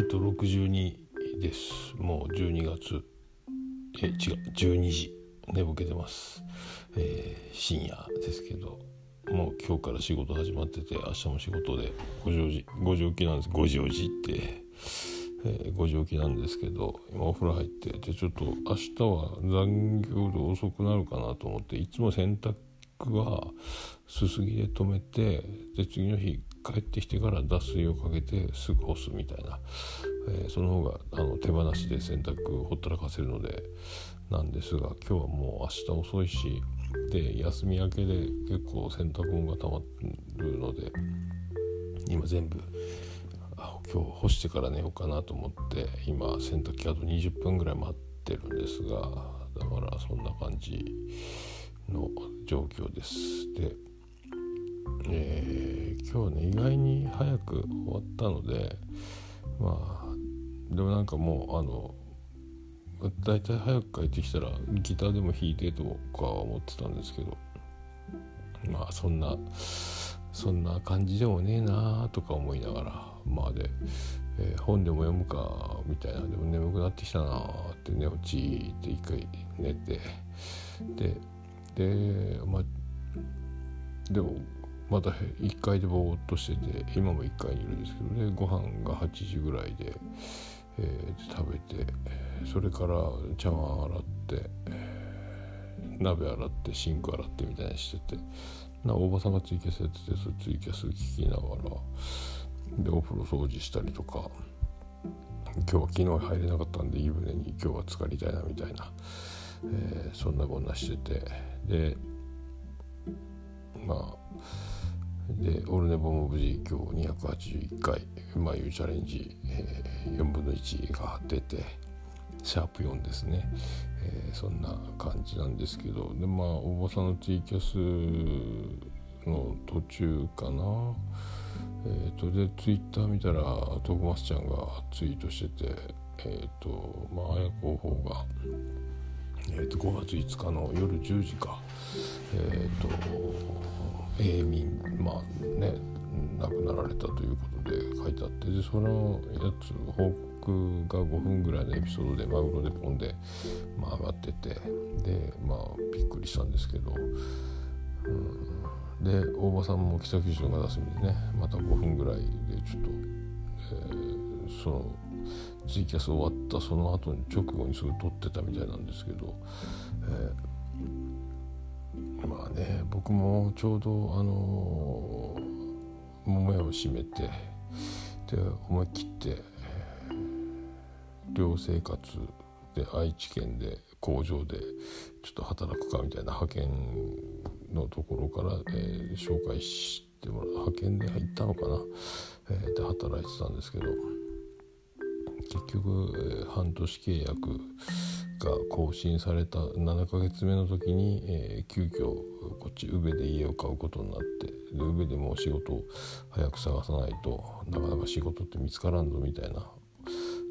えっと62です。もう12月。え違う。12時。寝ぼけてます、えー、深夜ですけど。もう今日から仕事始まってて明日も仕事で5時5時起きなんです。5時起きって、えー、5時起きなんですけど今お風呂入って。でちょっと明日は残業で遅くなるかなと思っていつも洗濯はすすぎで止めてで次の日帰ってきてから脱水をかけてすぐ干すみたいな、えー、その方があの手放しで洗濯ほったらかせるのでなんですが今日はもう明日遅いしで休み明けで結構洗濯物が溜まるので今全部今日干してから寝ようかなと思って今洗濯機あと20分ぐらい待ってるんですがだからそんな感じの状況です。でえー、今日ね意外に早く終わったのでまあでもなんかもうあの大体早く帰ってきたらギターでも弾いてとか思ってたんですけどまあそんなそんな感じでもねえなとか思いながらまあで、えー、本でも読むかみたいなでも眠くなってきたなって寝落ちって一回寝てででまあでもまた1階でぼーっとしてて今も1階にいるんですけどね。ご飯が8時ぐらいで、えー、食べてそれから茶碗洗って、鍋洗ってシンク洗ってみたいにしてて。なおばさんがツイキャスやっててそツイキャス聞きながらでお風呂掃除したりとか今日は昨日入れなかったんで湯船に今日は浸かりたいなみたいな、えー、そんなこんなしてて。でまあでオールネボも無事今日281回眉チャレンジ、えー、4分の1が出てシャープ4ですね、えー、そんな感じなんですけどでまあおばさんのツイキャスの途中かな。えーと、でツイッター見たら徳松ちゃんがツイートしててえっ、ー、とまあ綾候補が、えーと、5月5日の夜10時か。えっ、と永民まあね亡くなられたということで書いてあってでそのやつ報告が5分ぐらいのエピソードでマグロでポンで、まあ、上がっててでまあびっくりしたんですけど、うん、で大場さんも北九州が出すみでねまた5分ぐらいでちょっと、えー、そのツイキャス終わったその後に直後にすぐ撮ってたみたいなんですけど、えーまあね僕もちょうどあの桃屋を閉めてで思い切って寮生活で愛知県で工場でちょっと働くかみたいな派遣のところから、えー、紹介してもらう派遣で入ったのかな、えー、で働いてたんですけど結局、えー、半年契約が更新された7ヶ月目の時に、えー、急遽こっち宇部で家を買うことになってで宇部でもう仕事を早く探さないとなかなか仕事って見つからんぞみたいな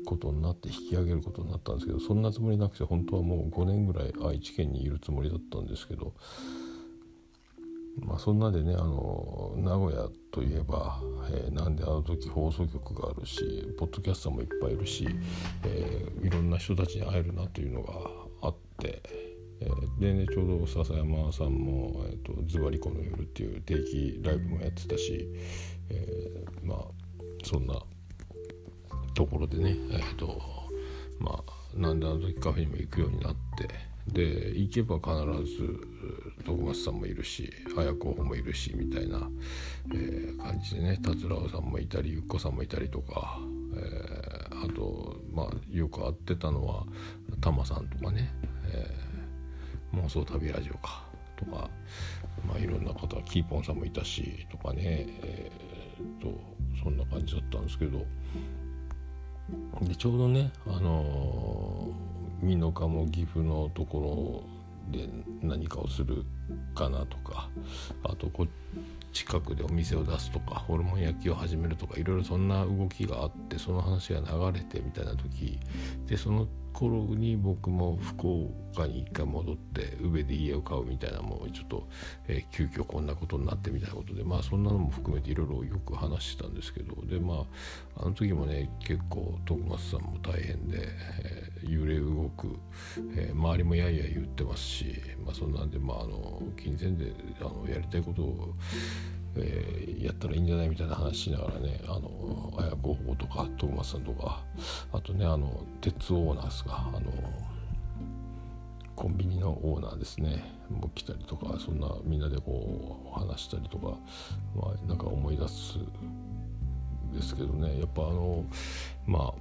ことになって引き上げることになったんですけどそんなつもりなくて本当はもう5年ぐらい愛知県にいるつもりだったんですけどまあそんなでねあの名古屋といえば、えー、なんであの時放送局があるしポッドキャスターもいっぱいいるし、えー、いろんな人たちに会えるなというのがあって、えー、でねちょうど笹山さんも「えーと、ズバリコの夜」っていう定期ライブもやってたし、えー、まあそんなところでねえっ、とまあなんであの時カフェにも行くようになって。で行けば必ず徳松さんもいるし綾候補もいるしみたいな、えー、感じでね達郎さんもいたりゆっこさんもいたりとか、えー、あとまあよく会ってたのはタマさんとかね、えー、妄想旅ラジオかとか、まあ、いろんな方キーポンさんもいたしとかね、えー、とそんな感じだったんですけどでちょうどねあのー美濃加も岐阜のところで何かをするかなとかあとこ近くでお店を出すとかホルモン焼きを始めるとかいろいろそんな動きがあってその話が流れてみたいな時でその頃に僕も福岡に一回戻って宇部で家を買うみたいなもうちょっと、えー、急遽こんなことになってみたいなことでまあそんなのも含めていろいろよく話してたんですけどでまああの時もね結構徳松さんも大変で、えー、揺れ動く、えー、周りもやや言ってますし、まあ、そんなんでまああの金銭であのやりたいことをえー、やったらいいんじゃないみたいな話しながらねあの綾候補とか徳松さんとかあとねあの鉄オーナーですかあのコンビニのオーナーですね。もう来たりとかそんなみんなでこう話したりとか、まあ、なんか思い出すですけどね。やっぱあのま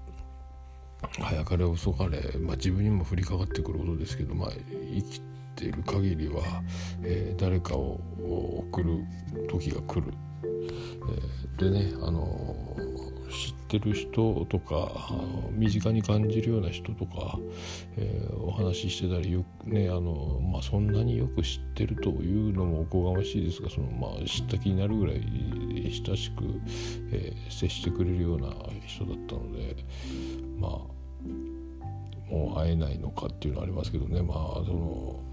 あ早かれ遅かれ、まあ、自分にも降りかかってくることですけど、まあ、生きている限りは、えー、誰かを送る時が来る、えー、でねあの知ってる人とかあの身近に感じるような人とか、え、お話ししてたりよねあの、まあ、そんなによく知ってるというのもおこがましいですがその、まあ、知った気になるぐらい親しく、え、接してくれるような人だったのでまあもう会えないのかっていうのはありますけどね。まあその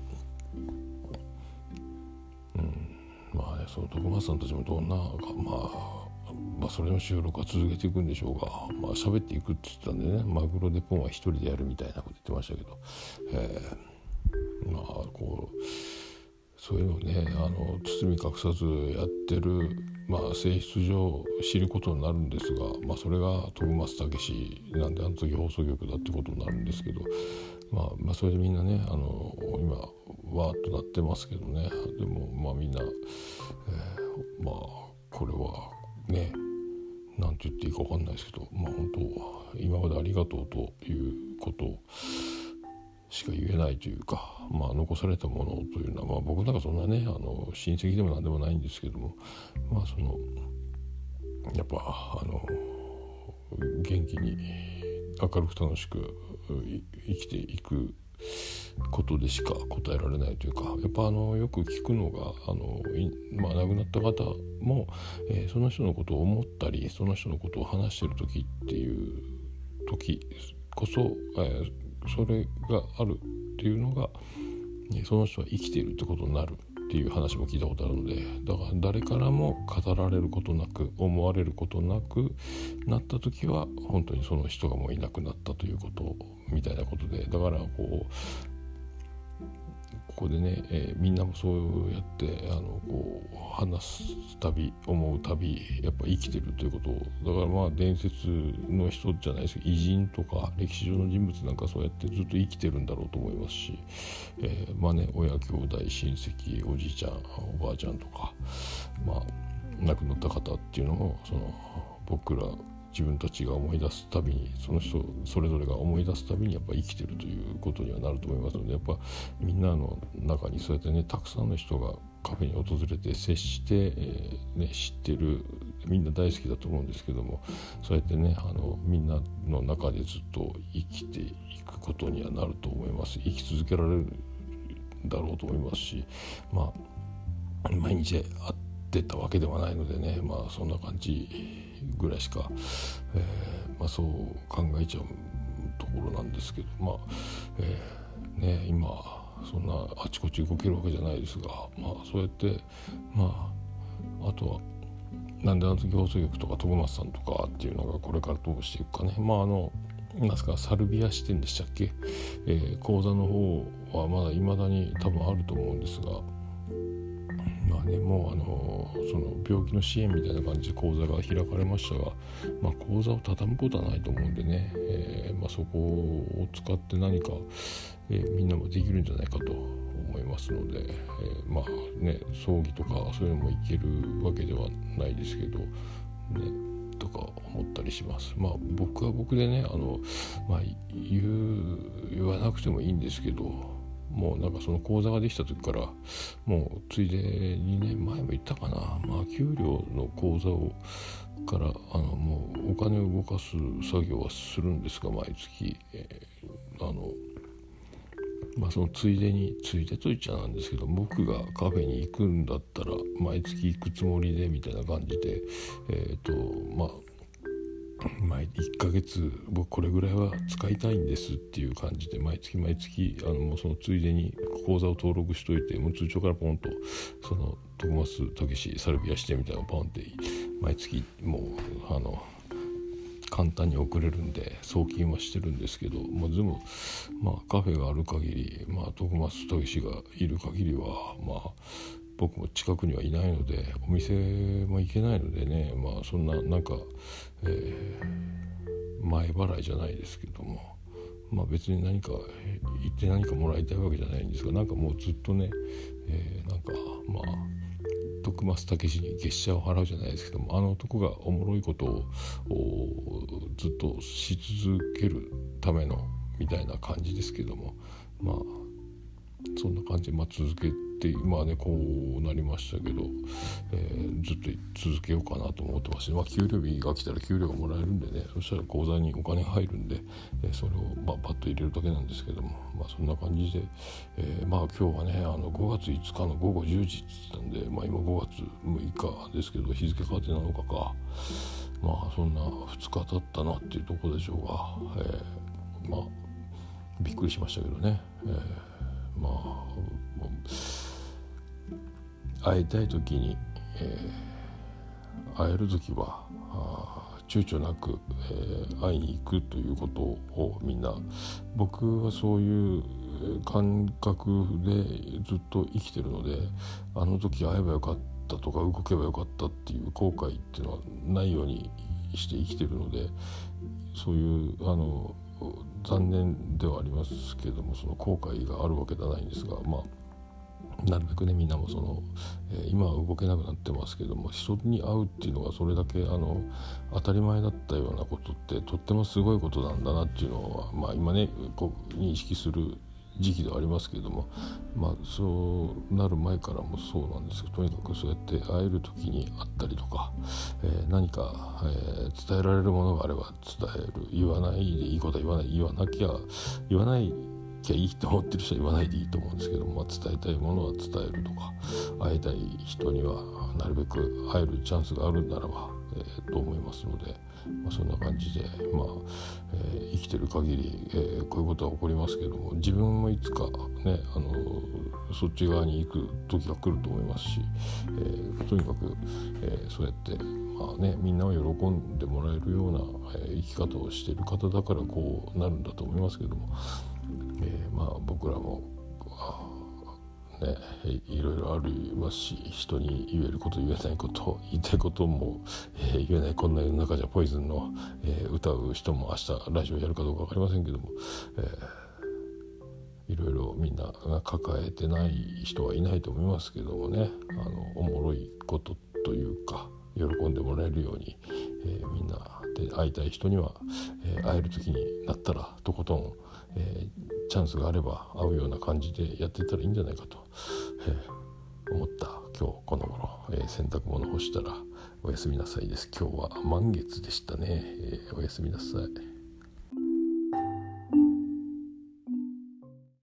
まあねその徳松さんたちもどんな、まあ、まあそれの収録は続けていくんでしょうがまあ喋っていくって言ったんでねマグロでポンは一人でやるみたいなこと言ってましたけど、えー、まあこうそういうのをねあの包み隠さずやってる、まあ、性質上知ることになるんですが、まあ、それが徳松武史なんであの時放送局だってことになるんですけど、まあ、まあそれでみんなねあのとなってますけどね。でもまあみんな、えー、まあこれはね何て言っていいか分かんないですけどまあ本当今までありがとうということしか言えないというか、まあ、残されたものというのは、まあ、僕なんかそんなねあの親戚でも何でもないんですけどもまあそのやっぱあの元気に明るく楽しく生きていくことでしか答えられないというかやっぱあのよく聞くのがあの、まあ、亡くなった方も、えー、その人のことを思ったりその人のことを話してる時っていう時こそ、えー、それがあるっていうのがその人は生きているってことになるっていう話も聞いたことあるのでだから誰からも語られることなく思われることなくなった時は本当にその人がもういなくなったということみたいなことでだからこうこでね、えー、みんなもそうやってあのこう話す旅思う旅やっぱ生きてるということだからまあ伝説の人じゃないですけど偉人とか歴史上の人物なんかそうやってずっと生きてるんだろうと思いますし、えー、まあね親兄弟親戚おじいちゃんおばあちゃんとかまあ亡くなった方っていうのもその僕ら自分たちが思い出すたびにその人それぞれが思い出すたびにやっぱ生きてるということにはなると思いますのでやっぱみんなの中にそうやってねたくさんの人がカフェに訪れて接して、えー、ね、知ってるみんな大好きだと思うんですけどもそうやってねあのみんなの中でずっと生きていくことにはなると思います。生き続けられるだろうと思いますしまあ毎日会ってたわけではないのでねまあそんな感じぐらいしか、えー、まあ、そう考えちゃうところなんですけどまあ、えー、ね今そんなあちこち動けるわけじゃないですがまあそうやってまああとはなんであの時放送局とか徳松さんとかっていうのがこれからどうしていくかね。まああのなんすかサルビア支店でしたっけ、えー、講座の方はまだいまだに多分あると思うんですがまあねもうあのその病気の支援みたいな感じで講座が開かれましたが、まあ、講座を畳むことはないと思うんでね、えー、まあ、そこを使って何か、えー、みんなもできるんじゃないかと思いますので、えー、まあね葬儀とかそういうのもいけるわけではないですけどねとか思ったりします。まあ僕は僕でねあの、まあ、言う言わなくてもいいんですけどもうなんかその口座ができた時からもうついで2年前も言ったかな。まあ給料の口座をからあのもうお金を動かす作業はするんですが毎月、えー、あのまあそのついでについでと言っちゃなんですけど僕がカフェに行くんだったら毎月行くつもりでみたいな感じでえっ、ー、とまあ毎1ヶ月僕これぐらいは使いたいんですっていう感じで毎月毎月あのもうそのついでに口座を登録しといてもう通帳からポンとその徳増武史サルビアしてみたいなのポンって毎月もうあの簡単に送れるんで送金はしてるんですけど、まあ、全部、まあ、カフェがある限り、まあ、徳増武史がいる限りは、まあ、僕も近くにはいないのでお店も行けないのでねまあそんななんか、えー、前払いじゃないですけどもまあ別に何か行って何かもらいたいわけじゃないんですがなんかもうずっとね、えー、なんかまあ徳増武史に月謝を払うじゃないですけどもあの男がおもろいことをずっとし続けるためのみたいな感じですけどもまあそんな感じで、まあ、続けってまあねこうなりましたけど、えー、ずっと続けようかなと思ってますし、まあ、給料日が来たら給料がもらえるんでねそしたら口座にお金入るんで、えー、それを、まあ、パッと入れるだけなんですけども、まあ、そんな感じで、えー、まあ今日はねあの5月5日の午後10時って言ったんで、まあ、今5月6日ですけど日付変わって7日か。まあそんな2日経ったなっていうところでしょうが、えー、まあびっくりしましたけどね、えー、まあ会いたい時に、えー、会える時は躊躇なく、えー、会いに行くということをみんな僕はそういう感覚でずっと生きてるのであの時会えばよかったとか動けばよかったっていう後悔っていうのはないようにして生きてるのでそういうあの残念ではありますけどもその後悔があるわけではないんですがまあなるべくねみんなもその、えー、今は動けなくなってますけども人に会うっていうのがそれだけあの当たり前だったようなことってとってもすごいことなんだなっていうのは、まあ、今ねこう認識する時期ではありますけれども、まあ、そうなる前からもそうなんですけどとにかくそうやって会える時に会ったりとか、えー、何か、えー、伝えられるものがあれば伝える。言わないでいいことは言わない。言わなきゃ言わないきゃいいと思ってる人は言わないでいいと思うんですけど、まあ、伝えたいものは伝えるとか会いたい人にはなるべく会えるチャンスがあるならば、えー、と思いますので、まあ、そんな感じで、まあえー、生きてる限り、えー、こういうことは起こりますけども自分もいつかねあのそっち側に行く時が来ると思いますし、えー、とにかく、えそうやってまあね、みんなを喜んでもらえるような、え生き方をしている方だからこうなるんだと思いますけども、えー、まあ僕らもねいろいろありますし人に言えること言えないこと言いたいことも、えー、言えないこんな世の中じゃポイズンの、えー、歌う人も明日ラジオやるかどうか分かりませんけども、えー、いろいろみんなが抱えてない人はいないと思いますけどもねあのおもろいことというか喜んでもらえるように、えー、みんなで会いたい人には、えー、会える時になったらとことんえー、チャンスがあれば会うような感じでやってたらいいんじゃないかと、えー、思った。今日この頃、えー、洗濯物干したらおやすみなさいです。今日は満月でしたね、えおやすみなさい。